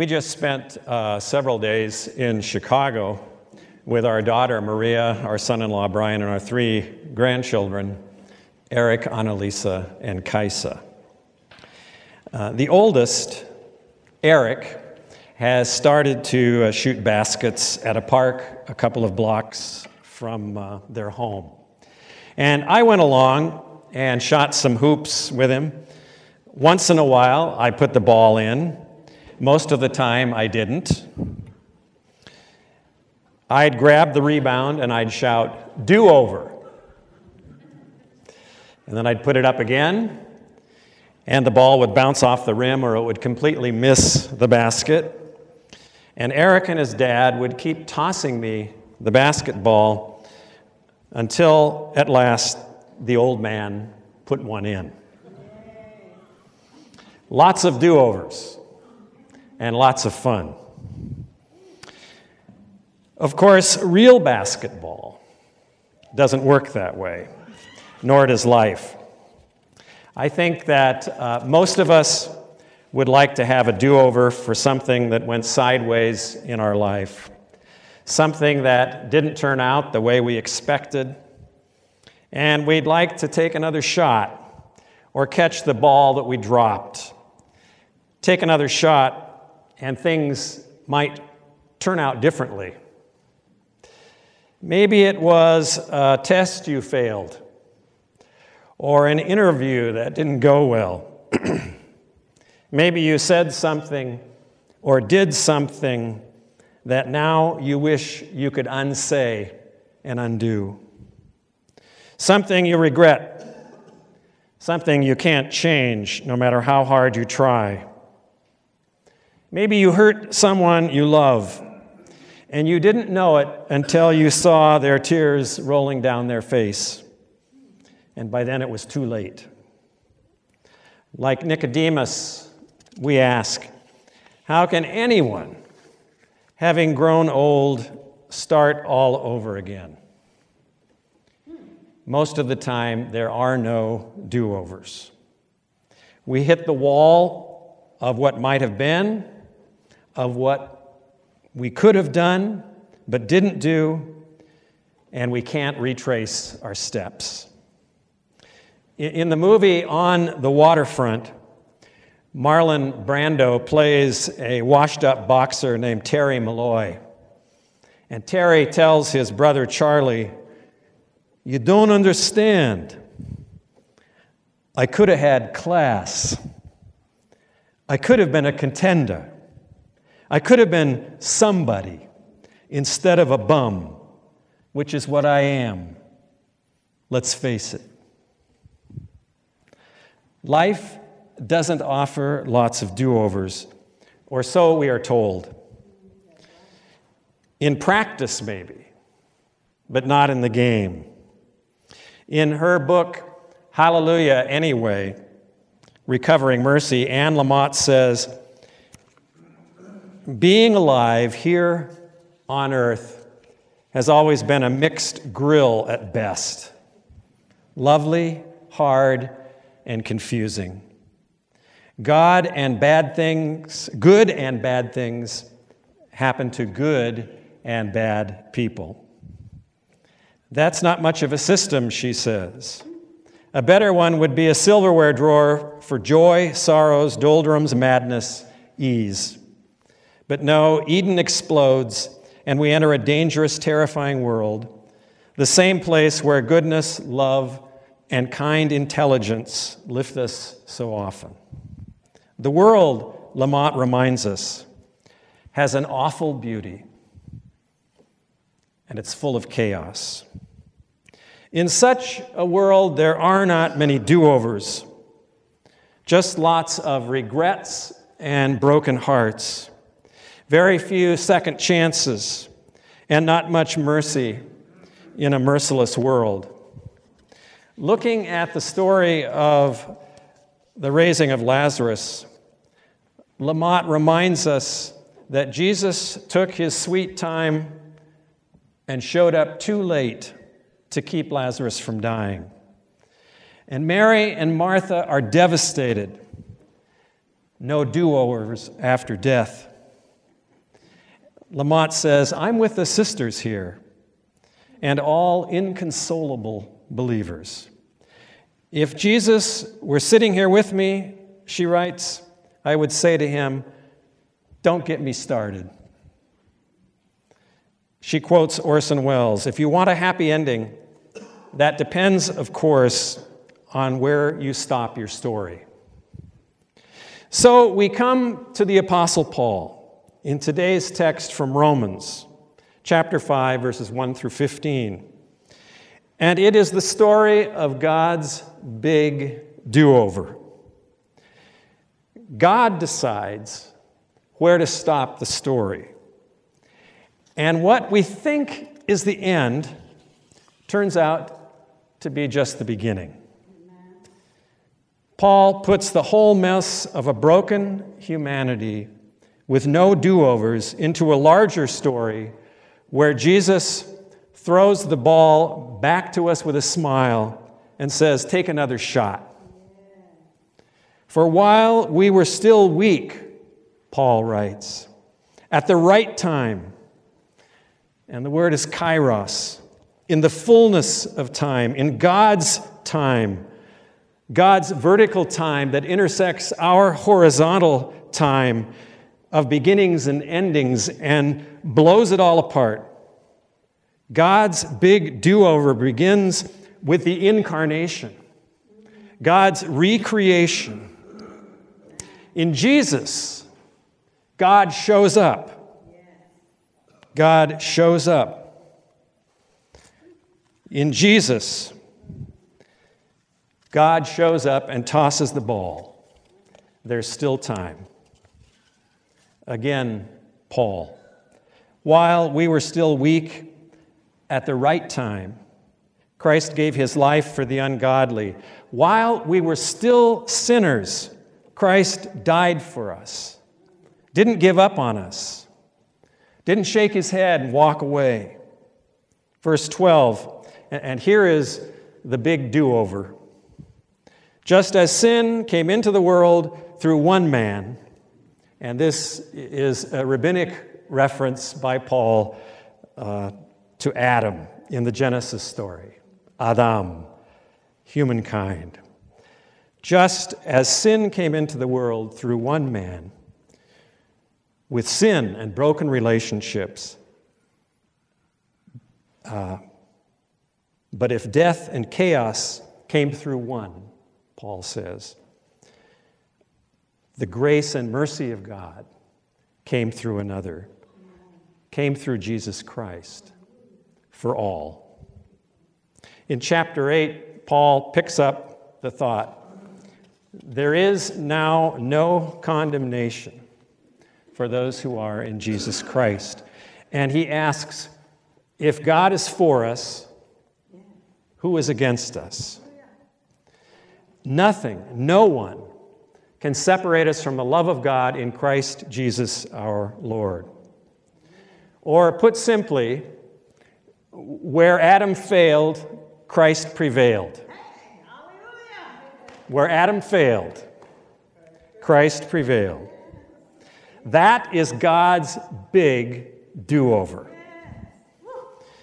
We just spent uh, several days in Chicago with our daughter Maria, our son in law Brian, and our three grandchildren Eric, Annalisa, and Kaisa. Uh, the oldest, Eric, has started to uh, shoot baskets at a park a couple of blocks from uh, their home. And I went along and shot some hoops with him. Once in a while, I put the ball in. Most of the time, I didn't. I'd grab the rebound and I'd shout, do over. And then I'd put it up again, and the ball would bounce off the rim or it would completely miss the basket. And Eric and his dad would keep tossing me the basketball until at last the old man put one in. Lots of do overs and lots of fun. Of course, real basketball doesn't work that way, nor does life. I think that uh, most of us would like to have a do over for something that went sideways in our life, something that didn't turn out the way we expected, and we'd like to take another shot or catch the ball that we dropped. Take another shot, and things might turn out differently. Maybe it was a test you failed or an interview that didn't go well. Maybe you said something or did something that now you wish you could unsay and undo. Something you regret, something you can't change no matter how hard you try. Maybe you hurt someone you love and you didn't know it until you saw their tears rolling down their face. And by then it was too late. Like Nicodemus, we ask, how can anyone, having grown old, start all over again? Most of the time, there are no do overs. We hit the wall of what might have been, of what we could have done but didn't do, and we can't retrace our steps. In the movie On the Waterfront, Marlon Brando plays a washed up boxer named Terry Malloy. And Terry tells his brother Charlie, You don't understand. I could have had class. I could have been a contender. I could have been somebody instead of a bum, which is what I am. Let's face it. Life doesn't offer lots of do overs, or so we are told. In practice, maybe, but not in the game. In her book, Hallelujah Anyway, Recovering Mercy, Anne Lamott says, being alive here on earth has always been a mixed grill at best lovely, hard, and confusing. God and bad things, good and bad things, happen to good and bad people. That's not much of a system, she says. A better one would be a silverware drawer for joy, sorrows, doldrums, madness, ease. But no, Eden explodes, and we enter a dangerous, terrifying world, the same place where goodness, love, and kind intelligence lift us so often. The world, Lamott reminds us, has an awful beauty, and it's full of chaos. In such a world, there are not many do overs, just lots of regrets and broken hearts very few second chances, and not much mercy in a merciless world. Looking at the story of the raising of Lazarus, Lamott reminds us that Jesus took his sweet time and showed up too late to keep Lazarus from dying. And Mary and Martha are devastated. No do overs after death. Lamott says, I'm with the sisters here and all inconsolable believers. If Jesus were sitting here with me, she writes, I would say to him, Don't get me started. She quotes Orson Welles If you want a happy ending, that depends, of course, on where you stop your story. So we come to the Apostle Paul in today's text from Romans, chapter 5, verses 1 through 15. And it is the story of God's big do over. God decides where to stop the story. And what we think is the end turns out to be just the beginning. Paul puts the whole mess of a broken humanity with no do overs into a larger story where Jesus throws the ball back to us with a smile and says, Take another shot. For while we were still weak, Paul writes, at the right time, and the word is kairos, in the fullness of time, in God's time, God's vertical time that intersects our horizontal time of beginnings and endings and blows it all apart. God's big do over begins with the incarnation, God's recreation. In Jesus, God shows up. God shows up. In Jesus, God shows up and tosses the ball. There's still time. Again, Paul. While we were still weak, at the right time, Christ gave his life for the ungodly. While we were still sinners, Christ died for us, didn't give up on us, didn't shake his head and walk away. Verse 12, and here is the big do over. Just as sin came into the world through one man, and this is a rabbinic reference by Paul uh, to Adam in the Genesis story Adam, humankind. Just as sin came into the world through one man, with sin and broken relationships, uh, but if death and chaos came through one, Paul says, the grace and mercy of God came through another, came through Jesus Christ for all. In chapter 8, Paul picks up the thought there is now no condemnation for those who are in Jesus Christ. And he asks, if God is for us, who is against us? Nothing, no one can separate us from the love of God in Christ Jesus our Lord. Or put simply, where Adam failed, Christ prevailed. Where Adam failed, Christ prevailed. That is God's big do over.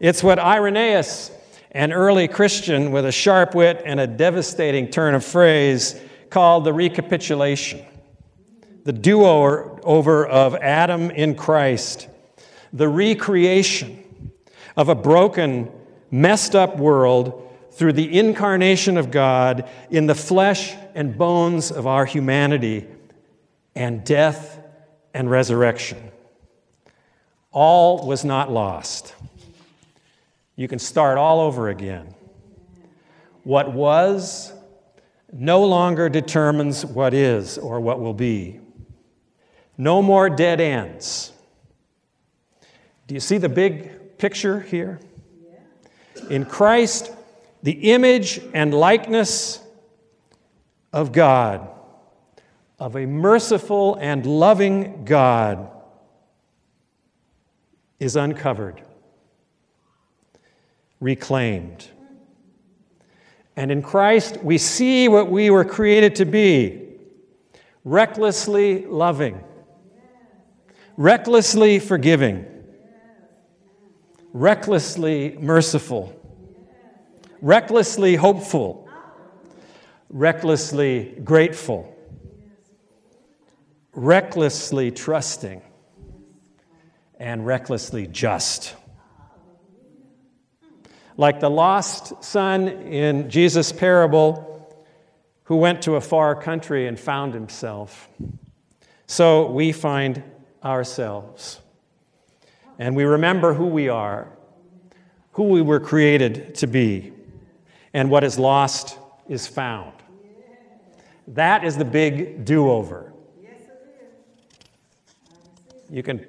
It's what Irenaeus, an early Christian with a sharp wit and a devastating turn of phrase, called the recapitulation, the do over of Adam in Christ, the recreation of a broken, messed up world through the incarnation of God in the flesh and bones of our humanity and death and resurrection. All was not lost. You can start all over again. What was no longer determines what is or what will be. No more dead ends. Do you see the big picture here? In Christ, the image and likeness of God, of a merciful and loving God, is uncovered, reclaimed. And in Christ, we see what we were created to be. Recklessly loving, recklessly forgiving, recklessly merciful, recklessly hopeful, recklessly grateful, recklessly trusting, and recklessly just. Like the lost son in Jesus' parable, who went to a far country and found himself. So we find ourselves. And we remember who we are, who we were created to be, and what is lost is found. That is the big do over. You can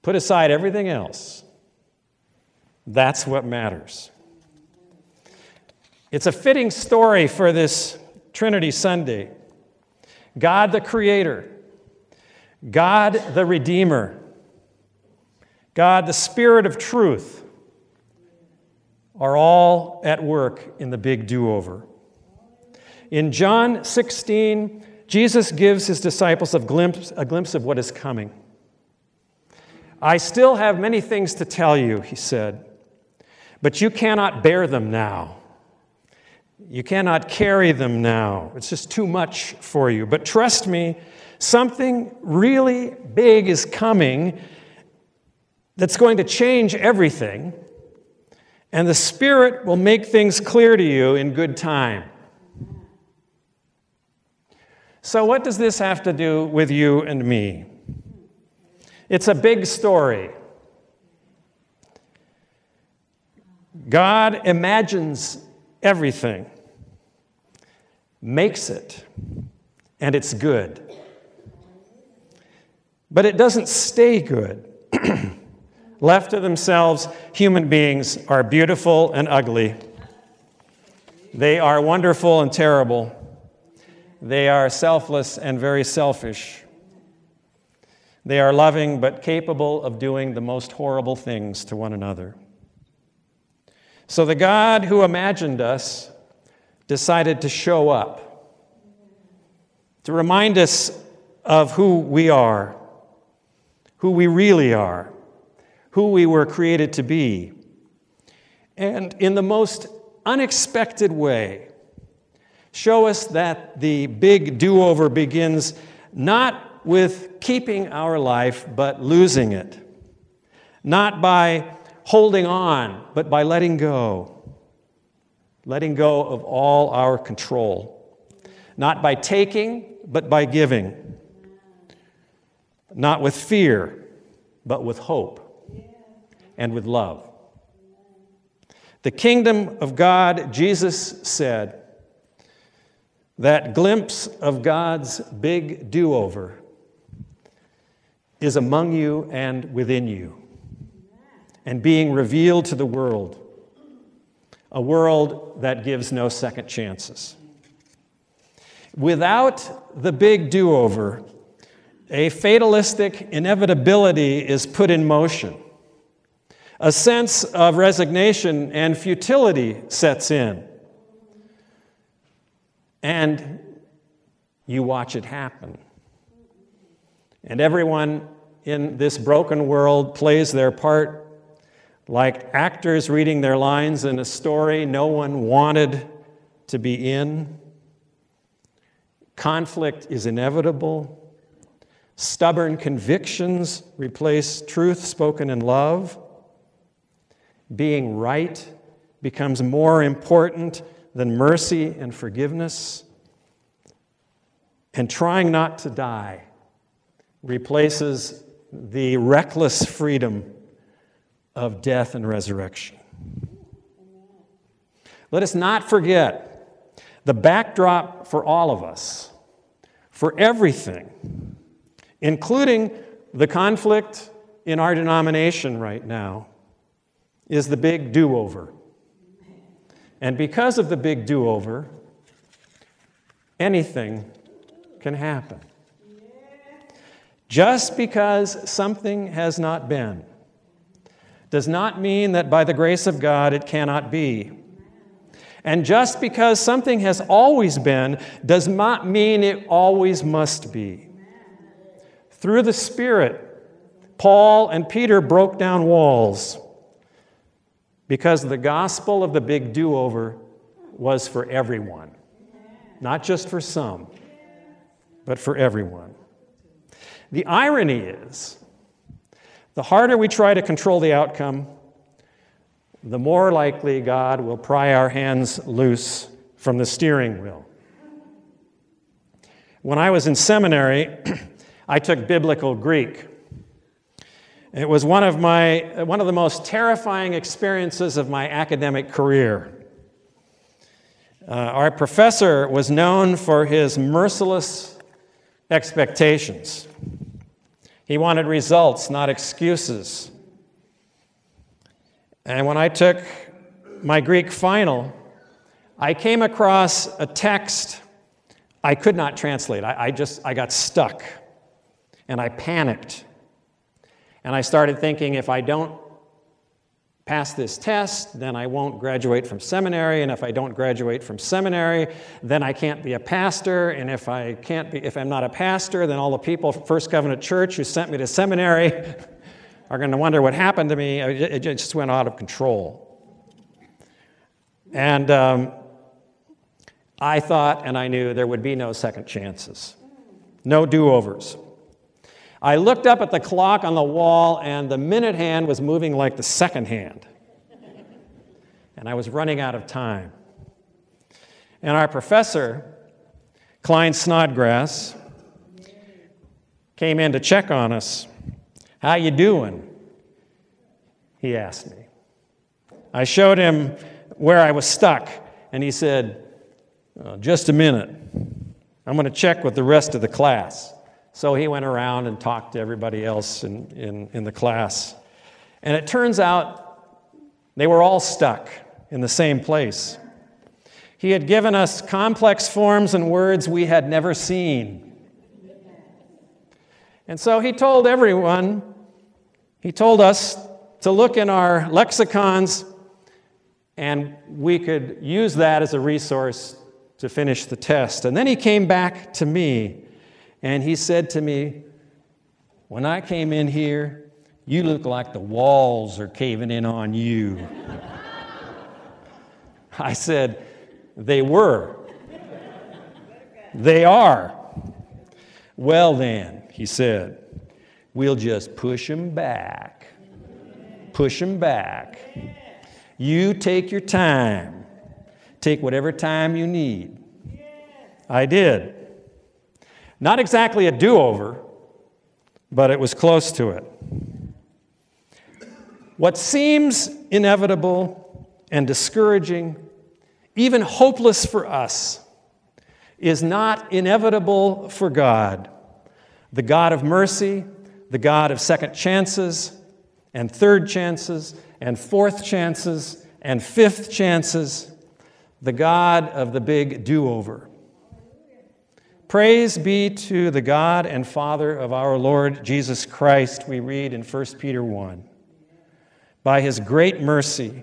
put aside everything else. That's what matters. It's a fitting story for this Trinity Sunday. God the Creator, God the Redeemer, God the Spirit of truth are all at work in the big do over. In John 16, Jesus gives his disciples a glimpse, a glimpse of what is coming. I still have many things to tell you, he said, but you cannot bear them now. You cannot carry them now. It's just too much for you. But trust me, something really big is coming that's going to change everything, and the Spirit will make things clear to you in good time. So, what does this have to do with you and me? It's a big story. God imagines everything, makes it, and it's good. But it doesn't stay good. Left to themselves, human beings are beautiful and ugly. They are wonderful and terrible. They are selfless and very selfish. They are loving but capable of doing the most horrible things to one another. So the God who imagined us decided to show up, to remind us of who we are, who we really are, who we were created to be. And in the most unexpected way, show us that the big do over begins not with keeping our life, but losing it. Not by holding on, but by letting go. Letting go of all our control. Not by taking, but by giving. Not with fear, but with hope and with love. The kingdom of God, Jesus said, that glimpse of God's big do over is among you and within you and being revealed to the world, a world that gives no second chances. Without the big do over, a fatalistic inevitability is put in motion. A sense of resignation and futility sets in and you watch it happen. And everyone in this broken world plays their part like actors reading their lines in a story no one wanted to be in. Conflict is inevitable. Stubborn convictions replace truth spoken in love. Being right becomes more important than mercy and forgiveness. And trying not to die replaces the reckless freedom of death and resurrection. Let us not forget the backdrop for all of us, for everything, including the conflict in our denomination right now, is the big do over. And because of the big do over, anything can happen. Just because something has not been does not mean that by the grace of God it cannot be. And just because something has always been does not mean it always must be. Through the Spirit, Paul and Peter broke down walls because the gospel of the big do over was for everyone, not just for some, but for everyone. The irony is the harder we try to control the outcome, the more likely God will pry our hands loose from the steering wheel. When I was in seminary, I took biblical Greek. It was one of, my, one of the most terrifying experiences of my academic career. Uh, our professor was known for his merciless expectations. He wanted results, not excuses. And when I took my Greek final, I came across a text I could not translate. I, I just I got stuck and I panicked. And I started thinking if I don't pass this test, then I won't graduate from seminary. And if I don't graduate from seminary, then I can't be a pastor. And if I can't be, if I'm not a pastor, then all the people from First Covenant Church who sent me to seminary are going to wonder what happened to me. It just went out of control. And um, I thought and I knew there would be no second chances, no do overs. I looked up at the clock on the wall, and the minute hand was moving like the second hand. And I was running out of time. And our professor, Klyne Snodgrass, came in to check on us. How you doing? He asked me. I showed him where I was stuck, and he said, uh, just a minute. I'm going to check with the rest of the class. So he went around and talked to everybody else in, in, in the class. And it turns out they were all stuck in the same place. He had given us complex forms and words we had never seen. And so he told everyone, he told us to look in our lexicons, and we could use that as a resource to finish the test. And then he came back to me and he said to me, When I came in here, you look like the walls are caving in on you. I said, They were. They are. Well, then, he said, we'll just push them back. Push them back. You take your time. Take whatever time you need. I did. Not exactly a do over, but it was close to it. What seems inevitable and discouraging, even hopeless for us, is not inevitable for God, the God of mercy, the God of second chances, and third chances, and fourth chances, and fifth chances the God of the big do over. Praise be to the God and Father of our Lord Jesus Christ, we read in 1 Peter 1. By his great mercy,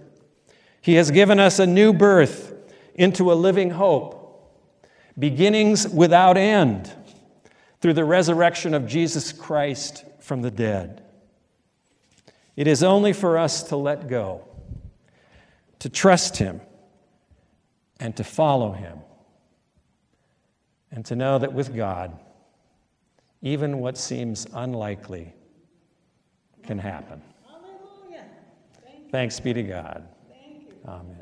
he has given us a new birth into a living hope, beginnings without end, through the resurrection of Jesus Christ from the dead. It is only for us to let go, to trust him and to follow Him. And to know that with God, even what seems unlikely can happen. Hallelujah. Thanks be to God. Amen.